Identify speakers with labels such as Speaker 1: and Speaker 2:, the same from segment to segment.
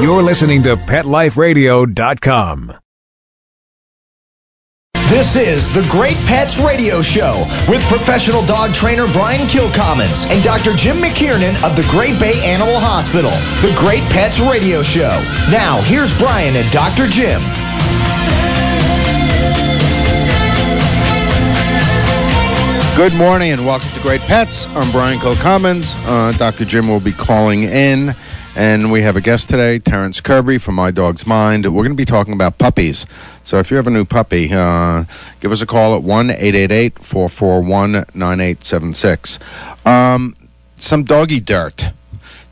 Speaker 1: You're listening to PetLifeRadio.com.
Speaker 2: This is the Great Pets Radio Show with professional dog trainer Brian Kilcommons and Dr. Jim McKiernan of the Great Bay Animal Hospital. The Great Pets Radio Show. Now, here's Brian and Dr. Jim.
Speaker 3: Good morning and welcome to Great Pets. I'm Brian Kilcommons. Uh, Dr. Jim will be calling in. And we have a guest today, Terrence Kirby from My Dog's Mind. We're going to be talking about puppies. So if you have a new puppy, uh, give us a call at 1 888 441 9876. Um, Some doggy dirt.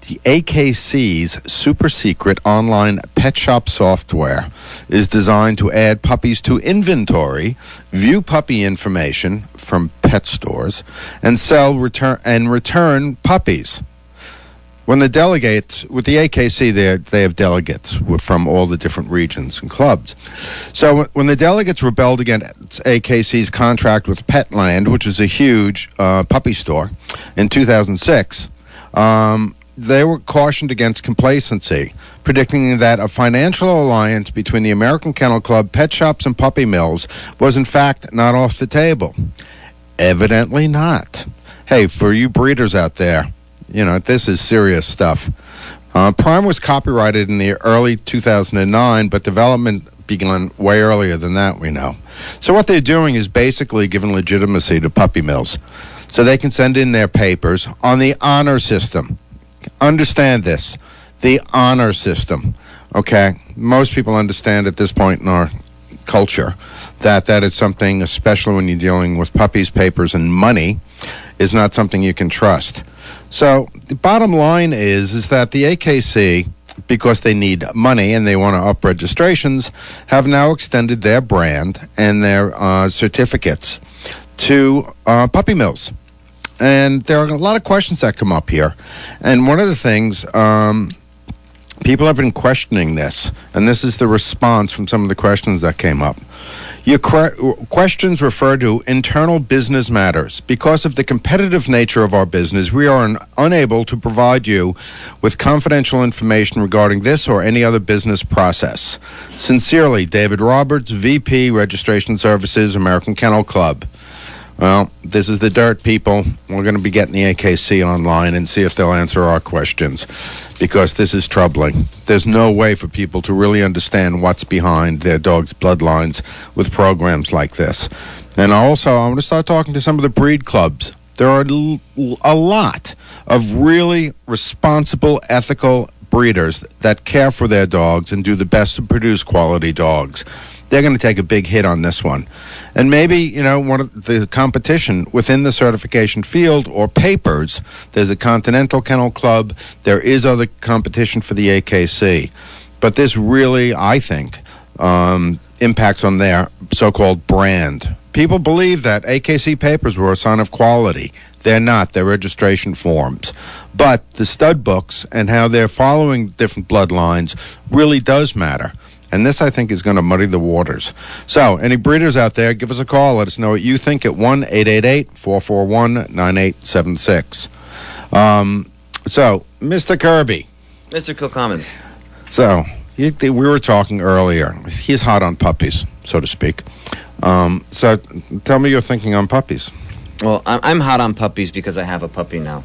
Speaker 3: The AKC's super secret online pet shop software is designed to add puppies to inventory, view puppy information from pet stores, and sell return and return puppies. When the delegates with the AKC, they they have delegates from all the different regions and clubs. So when the delegates rebelled against AKC's contract with Petland, which is a huge uh, puppy store, in 2006. Um, they were cautioned against complacency, predicting that a financial alliance between the American Kennel Club, pet shops, and puppy mills was in fact not off the table. Evidently not. Hey, for you breeders out there, you know, this is serious stuff. Uh, Prime was copyrighted in the early 2009, but development began way earlier than that, we know. So what they're doing is basically giving legitimacy to puppy mills. So they can send in their papers on the honor system understand this the honor system okay most people understand at this point in our culture that that is something especially when you're dealing with puppies papers and money is not something you can trust so the bottom line is is that the akc because they need money and they want to up registrations have now extended their brand and their uh, certificates to uh, puppy mills and there are a lot of questions that come up here. And one of the things, um, people have been questioning this, and this is the response from some of the questions that came up. Your que- questions refer to internal business matters. Because of the competitive nature of our business, we are un- unable to provide you with confidential information regarding this or any other business process. Sincerely, David Roberts, VP Registration Services, American Kennel Club. Well, this is the dirt, people. We're going to be getting the AKC online and see if they'll answer our questions because this is troubling. There's no way for people to really understand what's behind their dog's bloodlines with programs like this. And also, I want to start talking to some of the breed clubs. There are a lot of really responsible, ethical breeders that care for their dogs and do the best to produce quality dogs they're going to take a big hit on this one. And maybe, you know, one of the competition within the certification field or papers, there's a Continental Kennel Club, there is other competition for the AKC. But this really, I think, um, impacts on their so called brand. People believe that AKC papers were a sign of quality. They're not, they're registration forms. But the stud books and how they're following different bloodlines really does matter. And this, I think, is going to muddy the waters. So, any breeders out there, give us a call. Let us know what you think at 1 888 441 9876. Um, so, Mr. Kirby.
Speaker 4: Mr. Kilcommons.
Speaker 3: So, we were talking earlier. He's hot on puppies, so to speak. Um, so, tell me your thinking on puppies.
Speaker 4: Well, I'm hot on puppies because I have a puppy now.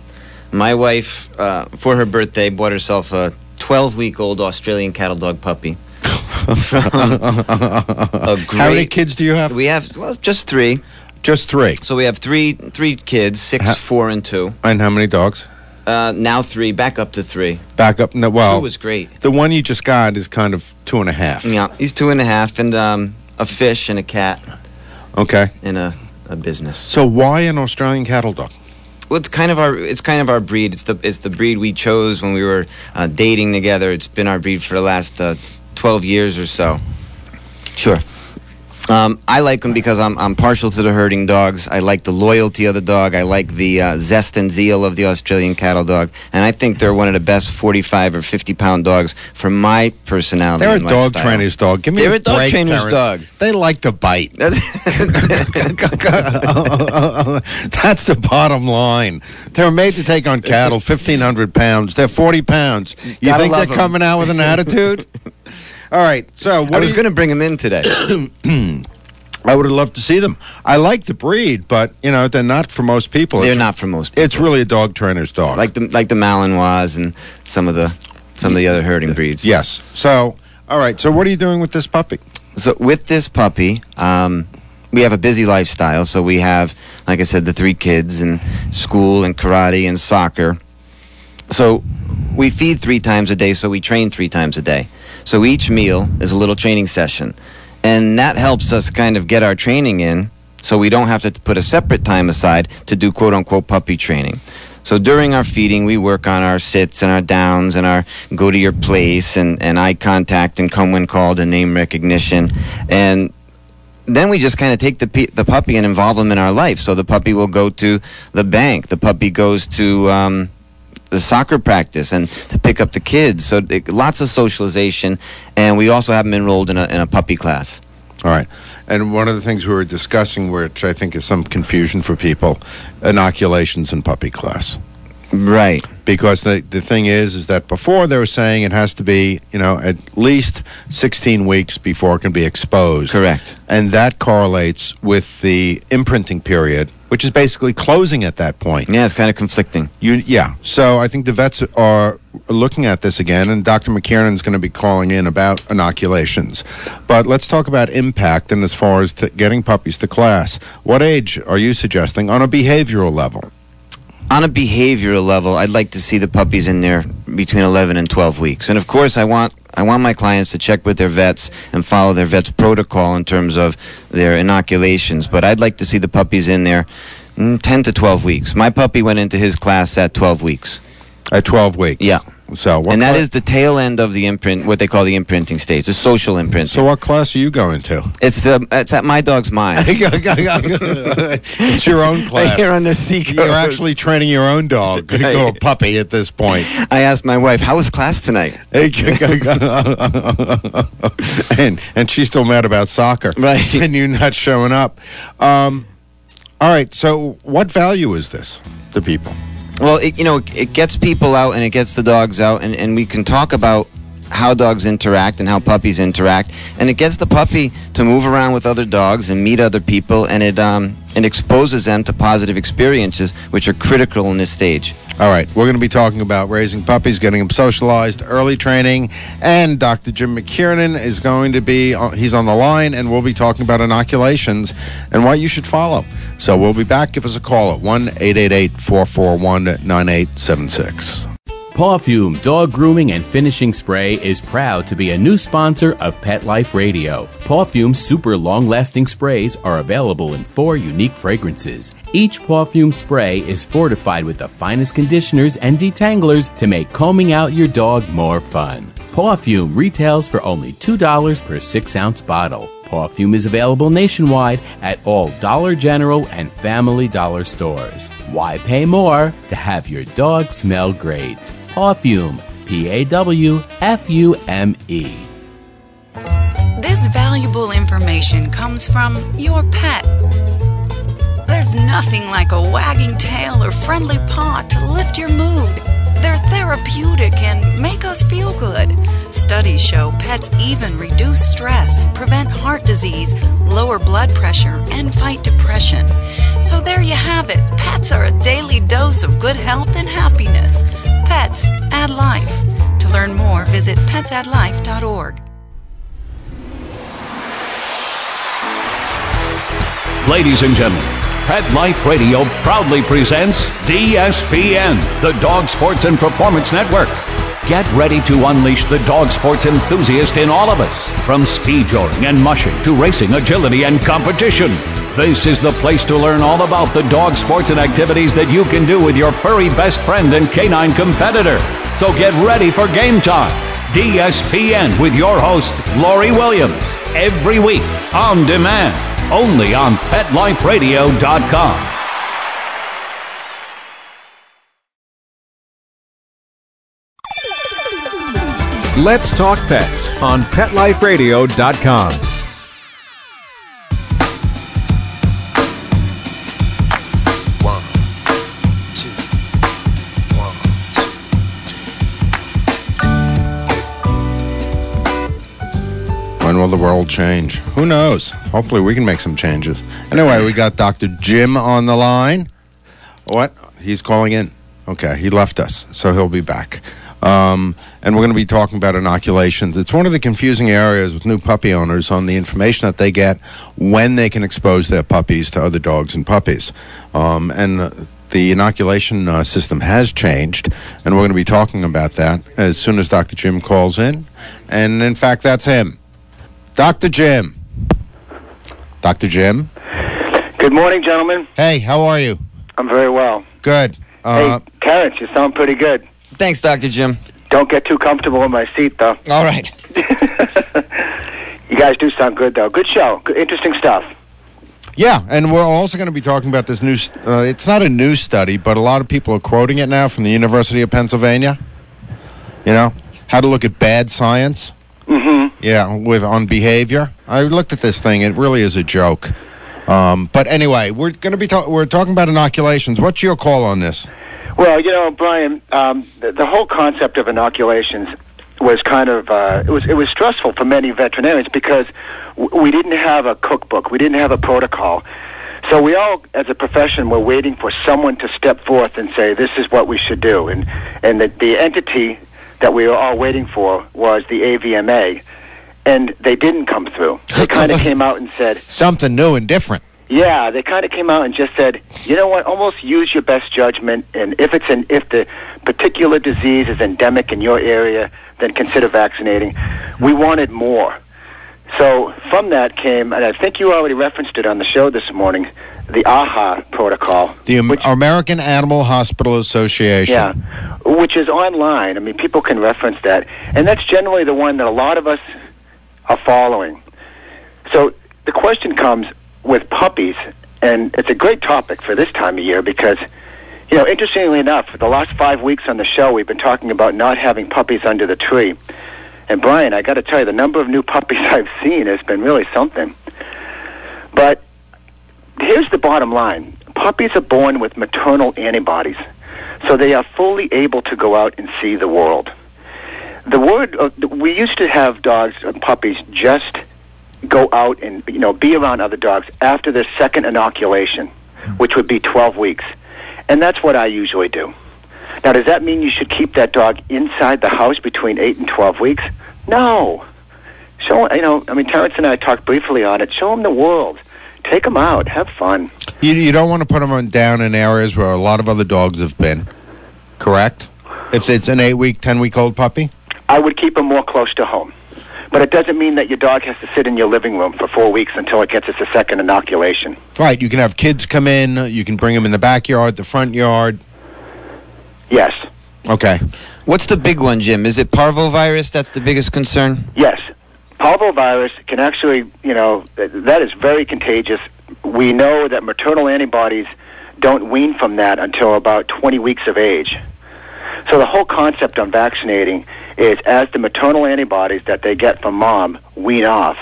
Speaker 4: My wife, uh, for her birthday, bought herself a 12 week old Australian cattle dog puppy.
Speaker 3: a great, How many kids do you have?
Speaker 4: We have well, just three.
Speaker 3: Just three.
Speaker 4: So we have three three kids, six, how, four, and two.
Speaker 3: And how many dogs?
Speaker 4: Uh, now three, back up to three.
Speaker 3: Back up. No, well,
Speaker 4: two was great.
Speaker 3: The one you just got is kind of two and a half.
Speaker 4: Yeah, he's two and a half, and um, a fish and a cat.
Speaker 3: Okay.
Speaker 4: In a, a business.
Speaker 3: So why an Australian cattle dog?
Speaker 4: Well, it's kind of our it's kind of our breed. It's the it's the breed we chose when we were uh, dating together. It's been our breed for the last uh, twelve years or so.
Speaker 3: Sure.
Speaker 4: Um, I like them because I'm, I'm partial to the herding dogs. I like the loyalty of the dog. I like the uh, zest and zeal of the Australian cattle dog. And I think they're one of the best 45 or 50 pound dogs for my personality.
Speaker 3: They're a dog trainer's dog. Give me
Speaker 4: They're
Speaker 3: a,
Speaker 4: a dog
Speaker 3: break,
Speaker 4: trainer's
Speaker 3: Terrence.
Speaker 4: dog.
Speaker 3: They like to bite. That's the bottom line. They're made to take on cattle, fifteen hundred pounds. They're forty pounds. You
Speaker 4: Gotta
Speaker 3: think they're coming out with an attitude? All right. So what
Speaker 4: I was
Speaker 3: you-
Speaker 4: going to bring them in today.
Speaker 3: I would have loved to see them. I like the breed, but you know they're not for most people.
Speaker 4: They're
Speaker 3: It's-
Speaker 4: not for most people.
Speaker 3: It's really a dog trainer's dog.
Speaker 4: like the like the Malinois and some of the some of the other herding breeds.
Speaker 3: yes. So all right. So what are you doing with this puppy?
Speaker 4: So with this puppy, um, we have a busy lifestyle. So we have, like I said, the three kids and school and karate and soccer. So we feed three times a day. So we train three times a day. So each meal is a little training session, and that helps us kind of get our training in. So we don't have to put a separate time aside to do quote unquote puppy training. So during our feeding, we work on our sits and our downs and our go to your place and, and eye contact and come when called and name recognition. And then we just kind of take the pe- the puppy and involve them in our life. So the puppy will go to the bank. The puppy goes to um, the soccer practice and to pick up the kids. So it, lots of socialization, and we also have them enrolled in a in a puppy class.
Speaker 3: All right. And one of the things we were discussing, which I think is some confusion for people, inoculations in puppy class.
Speaker 4: Right.
Speaker 3: Because the, the thing is, is that before they were saying it has to be, you know, at least 16 weeks before it can be exposed.
Speaker 4: Correct.
Speaker 3: And that correlates with the imprinting period, which is basically closing at that point.
Speaker 4: Yeah, it's kind of conflicting.
Speaker 3: You, yeah. So I think the vets are looking at this again, and Dr. McKiernan is going to be calling in about inoculations. But let's talk about impact and as far as t- getting puppies to class. What age are you suggesting on a behavioral level?
Speaker 4: On a behavioral level, I'd like to see the puppies in there between 11 and 12 weeks. And of course, I want I want my clients to check with their vets and follow their vet's protocol in terms of their inoculations. But I'd like to see the puppies in there mm, 10 to 12 weeks. My puppy went into his class at 12 weeks.
Speaker 3: At 12 weeks.
Speaker 4: Yeah.
Speaker 3: So what
Speaker 4: and that is the tail end of the imprint, what they call the imprinting stage, the social imprinting.
Speaker 3: So what class are you going to?
Speaker 4: it's the it's at my dog's mind.
Speaker 3: it's your own class.
Speaker 4: Here on the seacoast.
Speaker 3: You're actually training your own dog, or puppy at this point.
Speaker 4: I asked my wife, "How was class tonight?"
Speaker 3: and and she's still mad about soccer,
Speaker 4: Right.
Speaker 3: And you not showing up. Um, all right. So, what value is this to people?
Speaker 4: Well, it, you know, it gets people out and it gets the dogs out, and, and we can talk about how dogs interact and how puppies interact, and it gets the puppy to move around with other dogs and meet other people, and it um, it exposes them to positive experiences, which are critical in this stage.
Speaker 3: All right, we're going to be talking about raising puppies, getting them socialized, early training, and Dr. Jim McKiernan is going to be he's on the line, and we'll be talking about inoculations and what you should follow. So we'll be back. Give us a call at one eight eight eight four four one nine eight seven six.
Speaker 5: Pawfume Dog Grooming and Finishing Spray is proud to be a new sponsor of Pet Life Radio. Pawfume's super long lasting sprays are available in four unique fragrances. Each Pawfume spray is fortified with the finest conditioners and detanglers to make combing out your dog more fun. Pawfume retails for only $2 per 6 ounce bottle. Pawfume is available nationwide at all Dollar General and Family Dollar stores. Why pay more to have your dog smell great? Pawfume, P A W F U M E.
Speaker 6: This valuable information comes from your pet. There's nothing like a wagging tail or friendly paw to lift your mood. They're therapeutic and make us feel good. Studies show pets even reduce stress, prevent heart disease, lower blood pressure, and fight depression. So there you have it. Pets are a daily dose of good health and happiness. Visit petsaddlife.org.
Speaker 7: Ladies and gentlemen, Pet Life Radio proudly presents DSPN, the Dog Sports and Performance Network. Get ready to unleash the dog sports enthusiast in all of us, from speed joring and mushing to racing, agility, and competition. This is the place to learn all about the dog sports and activities that you can do with your furry best friend and canine competitor. So get ready for game time. DSPN with your host, Laurie Williams. every week on demand, only on PetLifeRadio.com.
Speaker 1: Let's Talk Pets on PetLifeRadio.com.
Speaker 3: When will the world change? Who knows? Hopefully, we can make some changes. Anyway, we got Dr. Jim on the line. What? He's calling in. Okay, he left us, so he'll be back. Um, and we're going to be talking about inoculations. It's one of the confusing areas with new puppy owners on the information that they get when they can expose their puppies to other dogs and puppies. Um, and uh, the inoculation uh, system has changed, and we're going to be talking about that as soon as Dr. Jim calls in. And in fact, that's him. Dr. Jim. Dr. Jim.
Speaker 8: Good morning, gentlemen.
Speaker 3: Hey, how are you?
Speaker 8: I'm very well.
Speaker 3: Good. Uh,
Speaker 8: hey, Terrence, you sound pretty good.
Speaker 4: Thanks, Dr. Jim.
Speaker 8: Don't get too comfortable in my seat, though.
Speaker 4: All right.
Speaker 8: You guys do sound good, though. Good show. Good, interesting stuff.
Speaker 3: yeah, and we're also going to be talking about this new. Uh, it's not a new study, but a lot of people are quoting it now from the University of Pennsylvania. You know how to look at bad science.
Speaker 8: Mm-hmm.
Speaker 3: Yeah, with on behavior. I looked at this thing. It really is a joke. Um, but anyway, we're going to be talk- we're talking about inoculations. What's your call on this?
Speaker 8: Well, you know, Brian, um, the, the whole concept of inoculations was kind of uh, it was it was stressful for many veterinarians because w- we didn't have a cookbook, we didn't have a protocol. So we all, as a profession, were waiting for someone to step forth and say, "This is what we should do," and and the, the entity that we were all waiting for was the AVMA, and they didn't come through. They kind of came out and said,
Speaker 3: Something new and different.
Speaker 8: yeah, they kind of came out and just said, you know what? Almost use your best judgment, and if it's an if the particular disease is endemic in your area, then consider vaccinating. We wanted more, so from that came, and I think you already referenced it on the show this morning, the AHA protocol.
Speaker 3: The Am- American Animal Hospital Association.
Speaker 8: Yeah, which is online. I mean, people can reference that, and that's generally the one that a lot of us are following. So the question comes with puppies, and it's a great topic for this time of year because, you know, interestingly enough, for the last five weeks on the show, we've been talking about not having puppies under the tree. And Brian, I got to tell you, the number of new puppies I've seen has been really something. But here's the bottom line puppies are born with maternal antibodies, so they are fully able to go out and see the world. The word uh, we used to have dogs and puppies just go out and you know be around other dogs after their second inoculation, which would be 12 weeks, and that's what I usually do. Now, does that mean you should keep that dog inside the house between eight and 12 weeks? No. Show you know. I mean, Terrence and I talked briefly on it. Show them the world. Take them out. Have fun.
Speaker 3: You, you don't want to put them on, down in areas where a lot of other dogs have been, correct? If it's an eight week, ten week old puppy?
Speaker 8: I would keep them more close to home. But it doesn't mean that your dog has to sit in your living room for four weeks until it gets its second inoculation.
Speaker 3: Right. You can have kids come in, you can bring them in the backyard, the front yard.
Speaker 8: Yes.
Speaker 3: Okay.
Speaker 4: What's the big one, Jim? Is it parvovirus? That's the biggest concern.
Speaker 8: Yes. Parvovirus can actually, you know, that is very contagious. We know that maternal antibodies don't wean from that until about 20 weeks of age. So the whole concept on vaccinating is as the maternal antibodies that they get from mom wean off,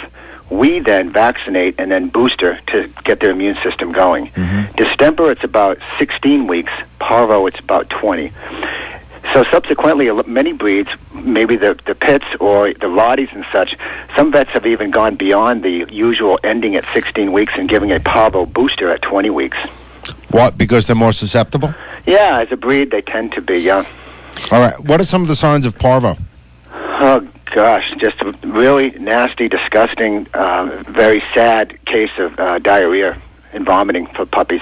Speaker 8: we then vaccinate and then booster to get their immune system going. Mm-hmm. Distemper, it's about 16 weeks. Parvo, it's about 20. So subsequently, many breeds, maybe the, the pits or the Rotties and such, some vets have even gone beyond the usual ending at 16 weeks and giving a Parvo booster at 20 weeks.
Speaker 3: What? Because they're more susceptible?
Speaker 8: Yeah, as a breed, they tend to be, yeah.
Speaker 3: All right. What are some of the signs of parvo?
Speaker 8: Oh gosh, just a really nasty, disgusting, uh, very sad case of uh, diarrhea and vomiting for puppies.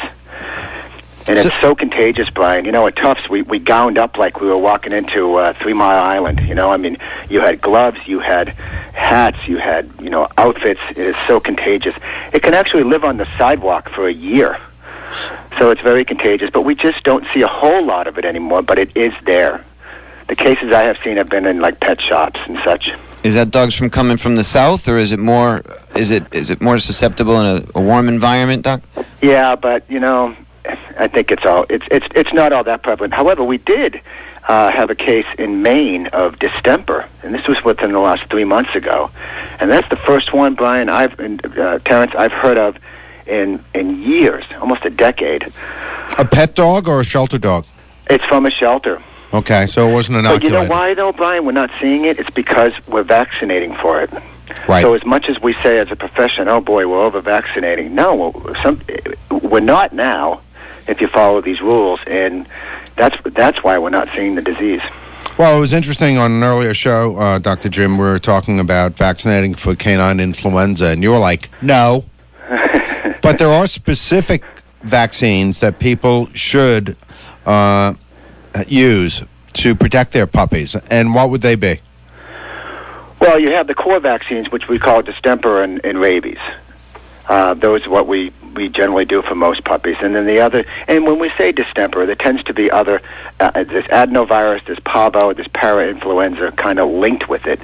Speaker 8: And it's so contagious, Brian. You know, at Tufts, we, we gowned up like we were walking into uh, Three Mile Island. You know, I mean, you had gloves, you had hats, you had, you know, outfits. It is so contagious. It can actually live on the sidewalk for a year. So it's very contagious, but we just don't see a whole lot of it anymore, but it is there. The cases I have seen have been in like pet shops and such.
Speaker 4: Is that dogs from coming from the south, or is it more? Is it is it more susceptible in a, a warm environment, Doc?
Speaker 8: Yeah, but you know, I think it's all it's it's it's not all that prevalent. However, we did uh, have a case in Maine of distemper, and this was within the last three months ago, and that's the first one, Brian. I've and, uh, Terrence, I've heard of in in years, almost a decade.
Speaker 3: A pet dog or a shelter dog?
Speaker 8: It's from a shelter.
Speaker 3: Okay, so it wasn't
Speaker 8: an.
Speaker 3: But
Speaker 8: you know why, though, Brian? We're not seeing it. It's because we're vaccinating for it.
Speaker 3: Right.
Speaker 8: So as much as we say as a profession, oh boy, we're over vaccinating. No, some, we're not now. If you follow these rules, and that's that's why we're not seeing the disease.
Speaker 3: Well, it was interesting on an earlier show, uh, Dr. Jim, we were talking about vaccinating for canine influenza, and you were like, no. but there are specific vaccines that people should uh, use to protect their puppies. And what would they be?
Speaker 8: Well, you have the core vaccines, which we call distemper and, and rabies. Uh, those are what we, we generally do for most puppies. And then the other, and when we say distemper, there tends to be other, uh, there's adenovirus, this parvo, there's parainfluenza kind of linked with it.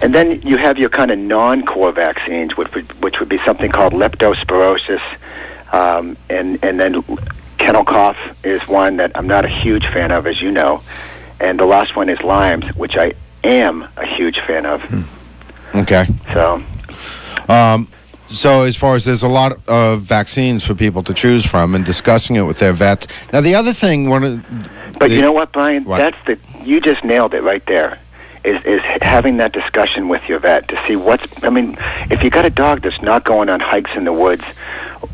Speaker 8: And then you have your kind of non-core vaccines, which would, which would be something called leptospirosis, um, and, and then kennel cough is one that I'm not a huge fan of, as you know. And the last one is Lyme's, which I am a huge fan of.
Speaker 3: Okay.
Speaker 8: So,
Speaker 3: Um, so, as far as there's a lot of vaccines for people to choose from and discussing it with their vets. Now, the other thing, one of
Speaker 8: but
Speaker 3: the-
Speaker 8: you know what, Brian?
Speaker 3: What?
Speaker 8: That's the you just nailed it right there. Is is having that discussion with your vet to see what's. I mean, if you got a dog that's not going on hikes in the woods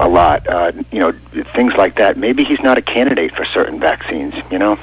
Speaker 8: a lot, uh, you know, things like that. Maybe he's not a candidate for certain vaccines. You know.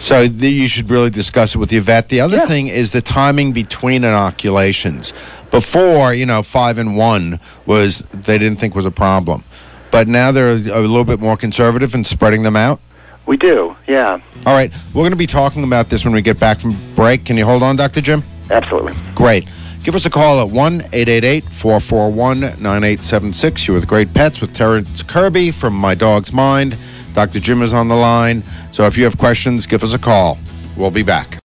Speaker 3: So the, you should really discuss it with your vet. The other
Speaker 8: Yeah.
Speaker 3: thing is the timing between inoculations. Before, you know, five and one was they didn't think was a problem, but now they're a little bit more conservative and spreading them out.
Speaker 8: We do, yeah,
Speaker 3: All right, we're going to be talking about this when we get back from break. Can you hold on, Dr. Jim?
Speaker 8: absolutely.
Speaker 3: Great. Give us a call at 1 888 441 9876. You're with Great Pets with Terrence Kirby from My Dog's Mind. Dr. Jim is on the line. So if you have questions, give us a call. We'll be back.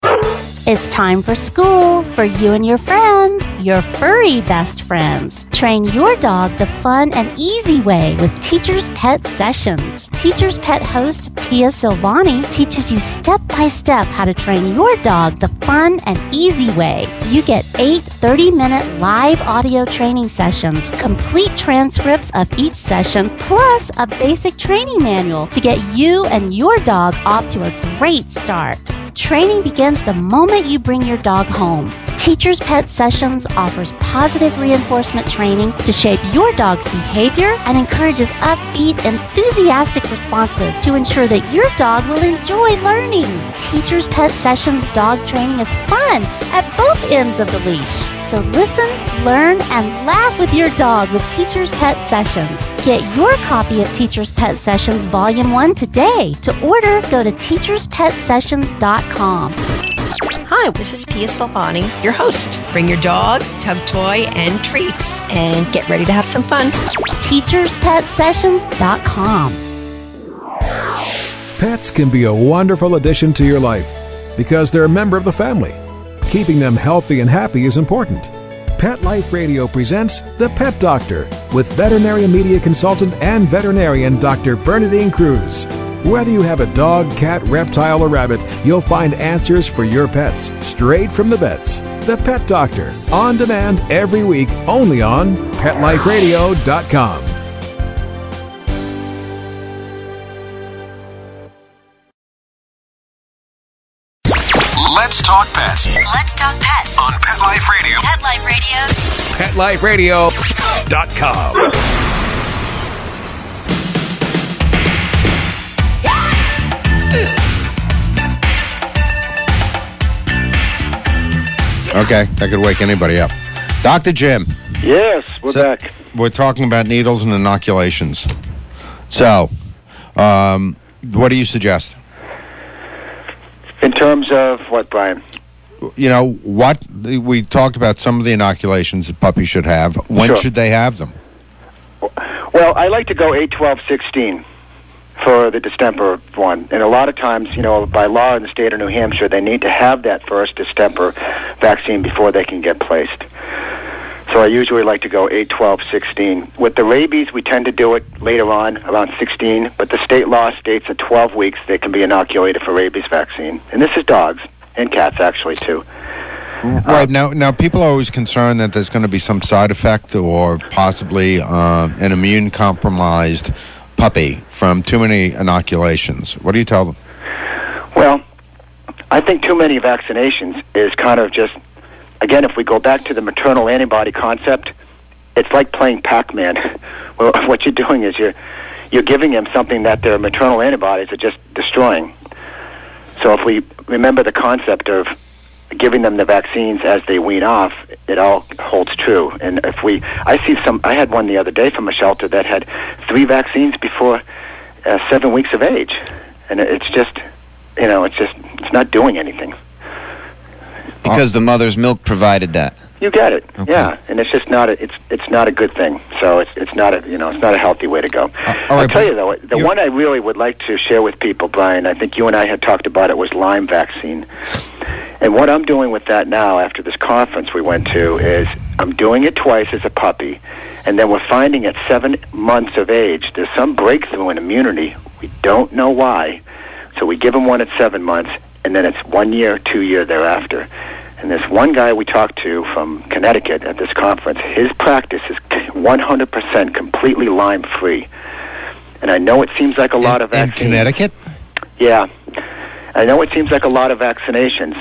Speaker 9: It's time for school for you and your friends, your furry best friends. Train your dog the fun and easy way with Teacher's Pet Sessions. Teacher's Pet host Pia Silvani teaches you step by step how to train your dog the fun and easy way. You get eight 30 minute live audio training sessions, complete transcripts of each session, plus a basic training manual to get you and your dog off to a great start. Training begins the moment you bring your dog home. Teacher's Pet Sessions offers positive reinforcement training to shape your dog's behavior and encourages upbeat, enthusiastic responses to ensure that your dog will enjoy learning. Teacher's Pet Sessions dog training is fun at both ends of the leash. So listen, learn, and laugh with your dog with Teacher's Pet Sessions. Get your copy of Teacher's Pet Sessions Volume 1 today. To order, go to teacherspetsessions.com.
Speaker 10: Hi, this is Pia Silvani, your host. Bring your dog, tug toy, and treats, and get ready to have some fun.
Speaker 9: teacherspetsessions.com.
Speaker 1: Pets can be a wonderful addition to your life because they're a member of the family. Keeping them healthy and happy is important. Pet Life Radio presents The Pet Doctor with veterinary media consultant and veterinarian Dr. Bernadine Cruz. Whether you have a dog, cat, reptile, or rabbit, you'll find answers for your pets straight from the vets. The Pet Doctor, on demand every week, only on PetLifeRadio.com.
Speaker 11: Let's talk pets
Speaker 12: Let's talk pets.
Speaker 11: on Pet Life Radio.
Speaker 12: Pet Life Radio.
Speaker 1: PetLifeRadio.com.
Speaker 3: Okay, that could wake anybody up. Dr. Jim,
Speaker 8: Yes, we're
Speaker 3: So-
Speaker 8: back.
Speaker 3: we're talking about needles and inoculations. So, um, what do you suggest?
Speaker 8: In terms of what, Brian?
Speaker 3: You know, what we talked about some of the inoculations that puppies should have. When
Speaker 8: Sure.
Speaker 3: should they have them?
Speaker 8: Well, I like to go 8, 12, 16 for the distemper one. And a lot of times, you know, by law in the state of New Hampshire, they need to have that first distemper vaccine before they can get placed. So I usually like to go 8, 12, 16. With the rabies, we tend to do it later on, around 16, but the state law states at 12 weeks they can be inoculated for rabies vaccine. And this is dogs and cats, actually, too.
Speaker 3: Right now, now people are always concerned that there's going to be some side effect or possibly uh, an immune compromised puppy from too many inoculations. What do you tell them?
Speaker 8: Well, I think too many vaccinations is kind of just, again, if we go back to the maternal antibody concept, it's like playing Pac-Man. well, what you're doing is you're you're giving them something that their maternal antibodies are just destroying. So if we remember the concept of giving them the vaccines as they wean off, it all holds true. And if we, I see some, I had one the other day from a shelter that had three vaccines before uh, seven weeks of age, and it's just, you know, it's just, it's not doing anything.
Speaker 4: Because the mother's milk provided that.
Speaker 8: You get it, yeah, and it's just not a, it's it's not a good thing. So it's it's not a you know it's not a healthy way to go. I'll tell you though, the one I really would like to share with people, Brian, I think you and I had talked about it was Lyme vaccine. And what I'm doing with that now, after this conference we went to, is I'm doing it twice as a puppy, and then we're finding at seven months of age there's some breakthrough in immunity. We don't know why, so we give them one at seven months, and then it's one year, two year thereafter. And this one guy we talked to from Connecticut at this conference, his practice is 100% completely Lyme free. And I know it seems like a lot of
Speaker 3: In. Connecticut?
Speaker 8: Yeah. I know it seems like a lot of vaccinations,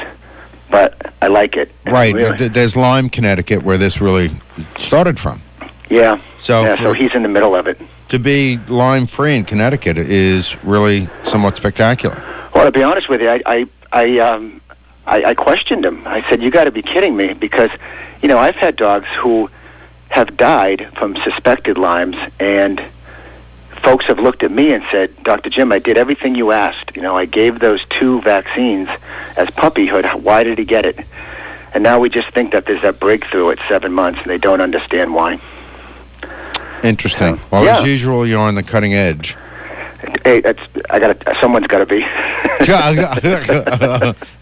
Speaker 8: but I like it.
Speaker 3: Right.
Speaker 8: Really.
Speaker 3: There's Lyme, Connecticut, where this really started from.
Speaker 8: Yeah.
Speaker 3: So,
Speaker 8: yeah, so he's in the middle of it.
Speaker 3: to be Lyme free in Connecticut is really somewhat spectacular.
Speaker 8: Well, to be honest with you, I I I, um, I, I questioned him. I said, "You got to be kidding me!" Because, you know, I've had dogs who have died from suspected Lyme's, and folks have looked at me and said, "Dr. Jim, I did everything you asked. You know, I gave those two vaccines as puppyhood. Why did he get it?" And now we just think that there's that breakthrough at seven months, and they don't understand why.
Speaker 3: Interesting. Well,
Speaker 8: Yeah.
Speaker 3: as usual, you're on the cutting edge.
Speaker 8: Hey, that's I got to. Someone's got to be.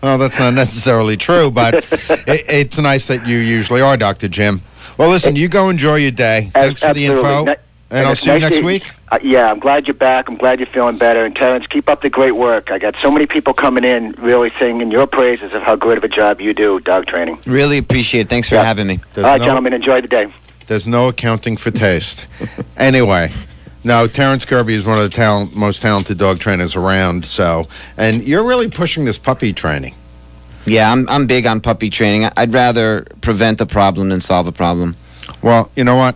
Speaker 3: well, that's not necessarily true, but it, it's nice that you usually are, Dr. Jim. Well, listen, you go enjoy your day. Thanks for the info.
Speaker 8: Ni-
Speaker 3: and I'll
Speaker 8: it's
Speaker 3: see you next
Speaker 8: to-
Speaker 3: week.
Speaker 8: Uh, yeah, I'm glad you're back. I'm glad you're feeling better. And Terrence, keep up the great work. I got so many people coming in, really singing your praises of how good of a job you do, dog training.
Speaker 4: Really appreciate it. Thanks for
Speaker 8: Yeah.
Speaker 4: having me.
Speaker 3: There's
Speaker 8: All right,
Speaker 3: no-
Speaker 8: gentlemen, enjoy the day.
Speaker 3: There's no accounting for taste. anyway, no, Terrence Kirby is one of the talent, most talented dog trainers around. So, and you're really pushing this puppy training.
Speaker 4: Yeah, I'm, I'm big on puppy training. I'd rather prevent a problem than solve a problem.
Speaker 3: Well, you know what?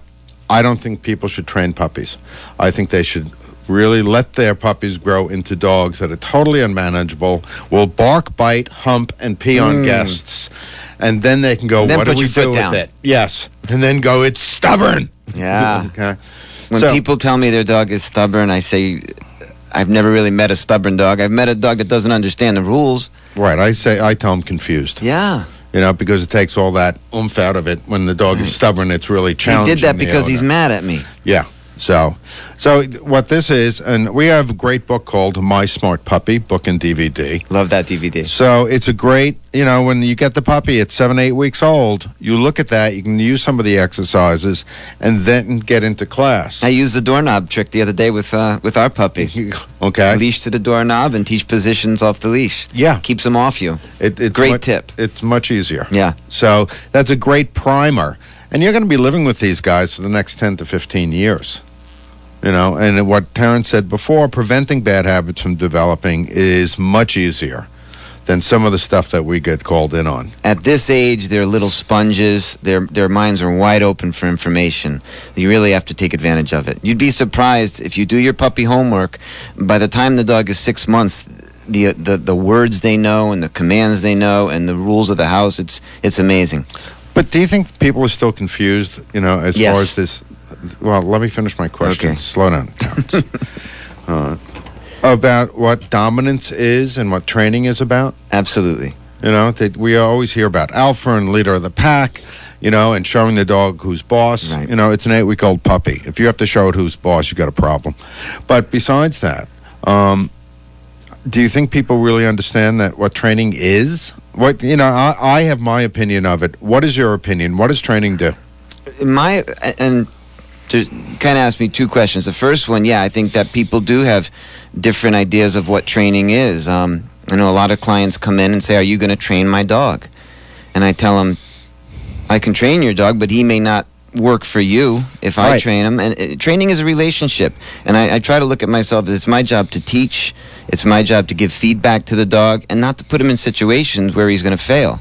Speaker 3: I don't think people should train puppies. I think they should really let their puppies grow into dogs that are totally unmanageable, will bark, bite, hump, and pee on
Speaker 4: Mm.
Speaker 3: guests, and then they can go,
Speaker 4: Then
Speaker 3: "What do we do
Speaker 4: down."
Speaker 3: with it?" Yes, and then go, "It's stubborn."
Speaker 4: Yeah.
Speaker 3: okay.
Speaker 4: When
Speaker 3: So-
Speaker 4: people tell me their dog is stubborn, I say, I've never really met a stubborn dog. I've met a dog that doesn't understand the rules.
Speaker 3: Right. I say I tell them confused.
Speaker 4: Yeah.
Speaker 3: You know, because it takes all that oomph out of it. When the dog is stubborn, it's really challenging.
Speaker 4: He did that because he's mad at me.
Speaker 3: Yeah. So, so what this is, and we have a great book called My Smart Puppy, book and DVD.
Speaker 4: Love that DVD.
Speaker 3: So it's a great, you know, when you get the puppy at seven, eight weeks old, you look at that, you can use some of the exercises, and then get into class.
Speaker 4: I used the doorknob trick the other day with uh, with our puppy.
Speaker 3: Okay.
Speaker 4: Leash to the doorknob and teach positions off the leash.
Speaker 3: Yeah.
Speaker 4: Keeps them off you.
Speaker 3: It, it's
Speaker 4: Great tip.
Speaker 3: It's much easier.
Speaker 4: Yeah.
Speaker 3: So that's a great primer. And you're going to be living with these guys for the next 10 to 15 years. You know, and what Terrence said before, preventing bad habits from developing is much easier than some of the stuff that we get called in on.
Speaker 4: At this age, they're little sponges. Their their minds are wide open for information. You really have to take advantage of it. You'd be surprised if you do your puppy homework. By the time the dog is six months, the the the words they know and the commands they know and the rules of the house. It's it's amazing.
Speaker 3: But do you think people are still confused, you know, as
Speaker 4: Yes.
Speaker 3: far as this? Well, let me finish my question.
Speaker 4: Okay.
Speaker 3: Slow down, uh, about what dominance is and what training is about.
Speaker 4: Absolutely.
Speaker 3: You know, that we always hear about alpha and leader of the pack, you know, and showing the dog who's boss.
Speaker 4: Right.
Speaker 3: You know, it's an eight week old puppy. If you have to show it who's boss, you got a problem. But besides that, Um, do you think people really understand that what training is? What you know, I, I have my opinion of it. What is your opinion? What does training do?
Speaker 4: my and to kind of ask me two questions. The first one, yeah, I think that people do have different ideas of what training is. Um, I know a lot of clients come in and say, "Are you going to train my dog?" And I tell them, "I can train your dog, but he may not work for you if I
Speaker 3: Right.
Speaker 4: train him." And uh, training is a relationship, and I, I try to look at myself as it's my job to teach. It's my job to give feedback to the dog, and not to put him in situations where he's going to fail,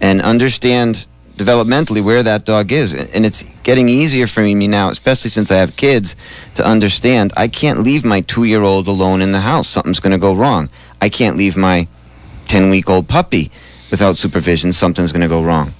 Speaker 4: and understand developmentally where that dog is. And it's getting easier for me now, especially since I have kids, to understand I can't leave my two year old alone in the house. Something's going to go wrong. I can't leave my 10 week old puppy without supervision. Something's going to go wrong.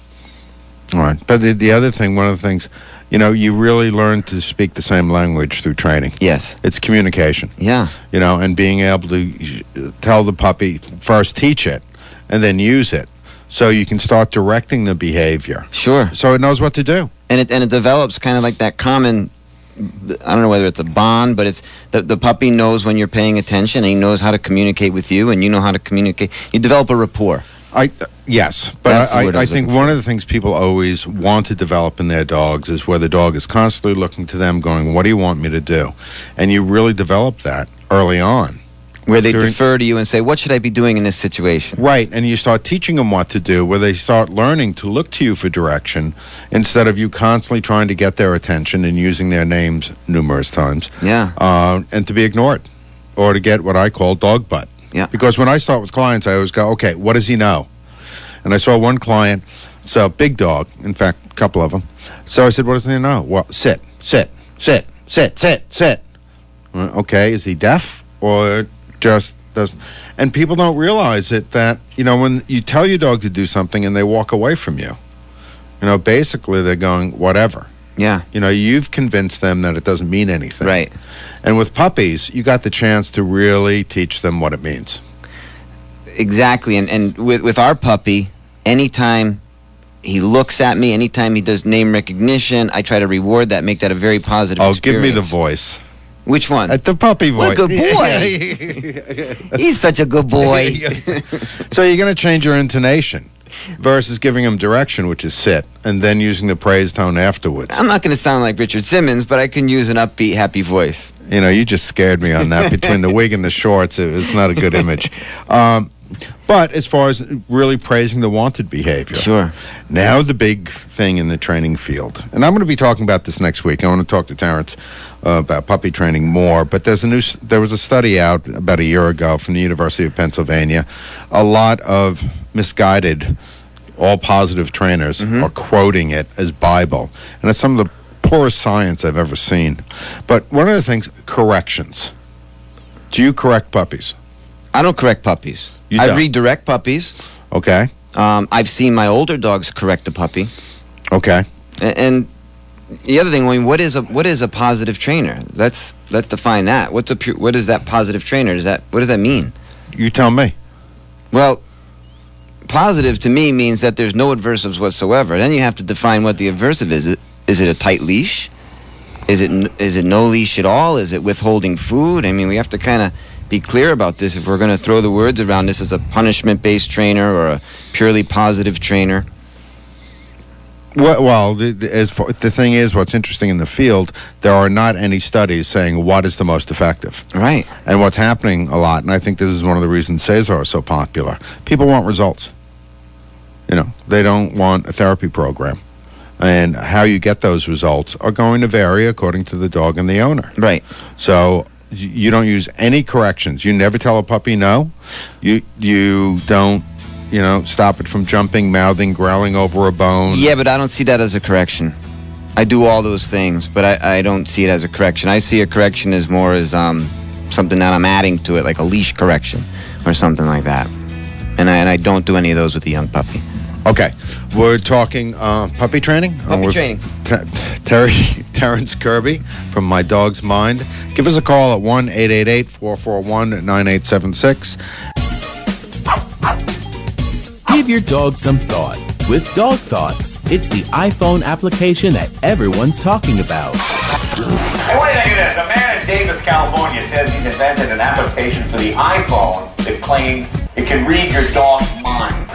Speaker 3: All right. But the, the other thing, one of the things, you know, you really learn to speak the same language through training.
Speaker 4: Yes.
Speaker 3: It's communication.
Speaker 4: Yeah.
Speaker 3: You know, and being able to tell the puppy, first teach it, and then use it. So you can start directing the behavior.
Speaker 4: Sure.
Speaker 3: So it knows what to do.
Speaker 4: And it, and it develops kind of like that common. I don't know whether it's a bond, but it's the, the puppy knows when you're paying attention and he knows how to communicate with you and you know how to communicate. You develop a rapport.
Speaker 3: I uh, yes, but I,
Speaker 4: I
Speaker 3: I, think one of the things people always want to develop in their dogs is where the dog is constantly looking to them, going, "What do you want me to do?" And you really develop that early on,
Speaker 4: Where they
Speaker 3: During-
Speaker 4: defer to you and say, What should I be doing in this situation?
Speaker 3: right? And you start teaching them what to do, where they start learning to look to you for direction instead of you constantly trying to get their attention and using their names numerous times,
Speaker 4: Yeah.
Speaker 3: uh, and to be ignored, or to get what I call dog butt.
Speaker 4: Yeah.
Speaker 3: Because when I start with clients, I always go, okay, what does he know? And I saw one client, so big dog, in fact, a couple of them. So I said, what does he know? Well, sit, sit, sit, sit, sit, sit. Okay, is he deaf or just doesn't? And people don't realize it that, you know, when you tell your dog to do something and they walk away from you, you know, basically they're going, whatever.
Speaker 4: Yeah.
Speaker 3: You know, you've convinced them that it doesn't mean anything.
Speaker 4: Right.
Speaker 3: And with puppies, you got the chance to really teach them what it means.
Speaker 4: Exactly. And, and with, with our puppy, anytime he looks at me, anytime he does name recognition, I try to reward that, make that a very positive
Speaker 3: Oh, give me the voice.
Speaker 4: Which one?
Speaker 3: At the puppy voice.
Speaker 4: What a good boy. He's such a good boy.
Speaker 3: so you're going to change your intonation versus giving him direction, which is sit, and then using the praise tone afterwards.
Speaker 4: I'm not going to sound like Richard Simmons, but I can use an upbeat, happy voice.
Speaker 3: You know, you just scared me on that. Between the wig and the shorts, It's not a good image. Um, but as far as really praising the wanted behavior,
Speaker 4: Sure.
Speaker 3: Now the big thing in the training field, and I'm going to be talking about this next week. I want to talk to Terrence uh, about puppy training more. But there's a new, there was a study out about a year ago from the University of Pennsylvania. A lot of misguided, all positive trainers are quoting it as Bible, and it's some of the poorest science I've ever seen. But one of the things, corrections. Do you correct puppies?
Speaker 4: I don't correct puppies.
Speaker 3: You
Speaker 4: I
Speaker 3: don't?
Speaker 4: redirect puppies.
Speaker 3: Okay.
Speaker 4: Um, I've seen my older dogs correct a puppy.
Speaker 3: Okay.
Speaker 4: A- And the other thing, I mean, what is a what is a positive trainer? Let's let's define that. What's a pu- what is that positive trainer? Does that what does that mean?
Speaker 3: You tell me.
Speaker 4: Well, positive to me means that there's no adversives whatsoever. Then you have to define what the adversive is. Is it a tight leash? Is it is it no leash at all? Is it withholding food? I mean, we have to kind of be clear about this if we're going to throw the words around this as a punishment-based trainer or a purely positive trainer.
Speaker 3: Well, well the, the, as far, the thing is, what's interesting in the field, there are not any studies saying what is the most effective.
Speaker 4: Right.
Speaker 3: And what's happening a lot, and I think this is one of the reasons Cesar is so popular. People want results. You know, they don't want a therapy program, and how you get those results are going to vary according to the dog and the owner.
Speaker 4: Right.
Speaker 3: So you don't use any corrections. You never tell a puppy no. You you don't. You know, stop it from jumping, mouthing, growling over a bone.
Speaker 4: Yeah, but I don't see that as a correction. I do all those things, but I, I don't see it as a correction. I see a correction as more as um, something that I'm adding to it, like a leash correction or something like that. And I, and I don't do any of those with a young puppy.
Speaker 3: Okay, we're talking uh, puppy training. Uh,
Speaker 4: Puppy
Speaker 3: with
Speaker 4: training.
Speaker 3: Ter- Terry Terrence Kirby from My Dog's Mind. Give us a call at one 441 9876
Speaker 5: Give your dog some thought with Dog Thoughts. It's the iPhone application that everyone's talking about.
Speaker 13: Hey, what do you think of this? A man in Davis, California says he's invented an application for the iPhone that claims it can read your dog's mind.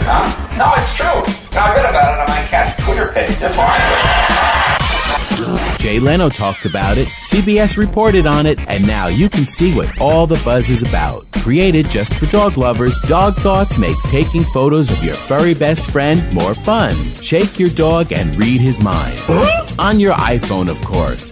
Speaker 13: Huh? No, it's true. I read about it on my cat's Twitter page. That's why.
Speaker 5: Jay Leno talked about it, CBS reported on it, and now you can see what all the buzz is about. Created just for dog lovers, Dog Thoughts makes taking photos of your furry best friend more fun. Shake your dog and read his mind. On your iPhone, of course.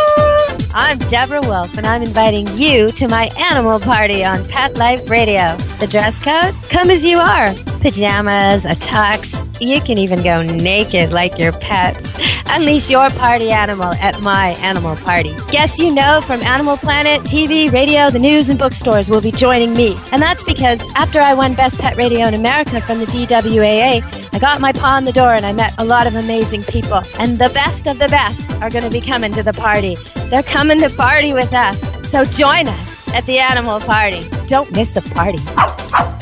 Speaker 14: I'm Deborah Wolfe, and I'm inviting you to my animal party on Pet Life Radio. The dress code? Come as you are. Pajamas, a tux. You can even go naked like your pets. Unleash your party animal at my animal party. Guests you know from Animal Planet, TV, radio, the news, and bookstores will be joining me. And that's because after I won Best Pet Radio in America from the DWAA, I got my paw in the door and I met a lot of amazing people. And the best of the best are going to be coming to the party. They're coming to party with us. So join us at the animal party. Don't miss the party.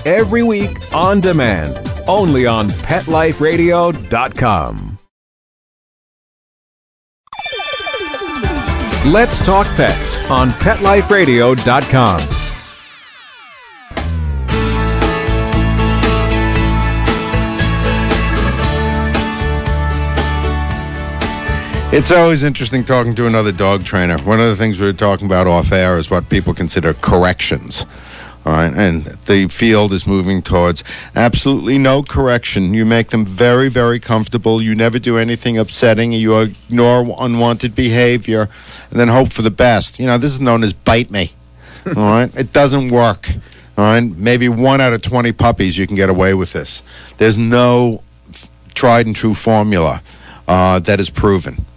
Speaker 1: Every week on demand, only on PetLifeRadio.com. Let's Talk Pets on PetLifeRadio.com.
Speaker 3: It's always interesting talking to another dog trainer. One of the things we were talking about off air is what people consider corrections. All right, and the field is moving towards absolutely no correction. You make them very, very comfortable. You never do anything upsetting. You ignore unwanted behavior, and then hope for the best. You know, this is known as bite me. All right, it doesn't work. All right, maybe one out of twenty puppies you can get away with this. There's no tried and true formula uh, that is proven.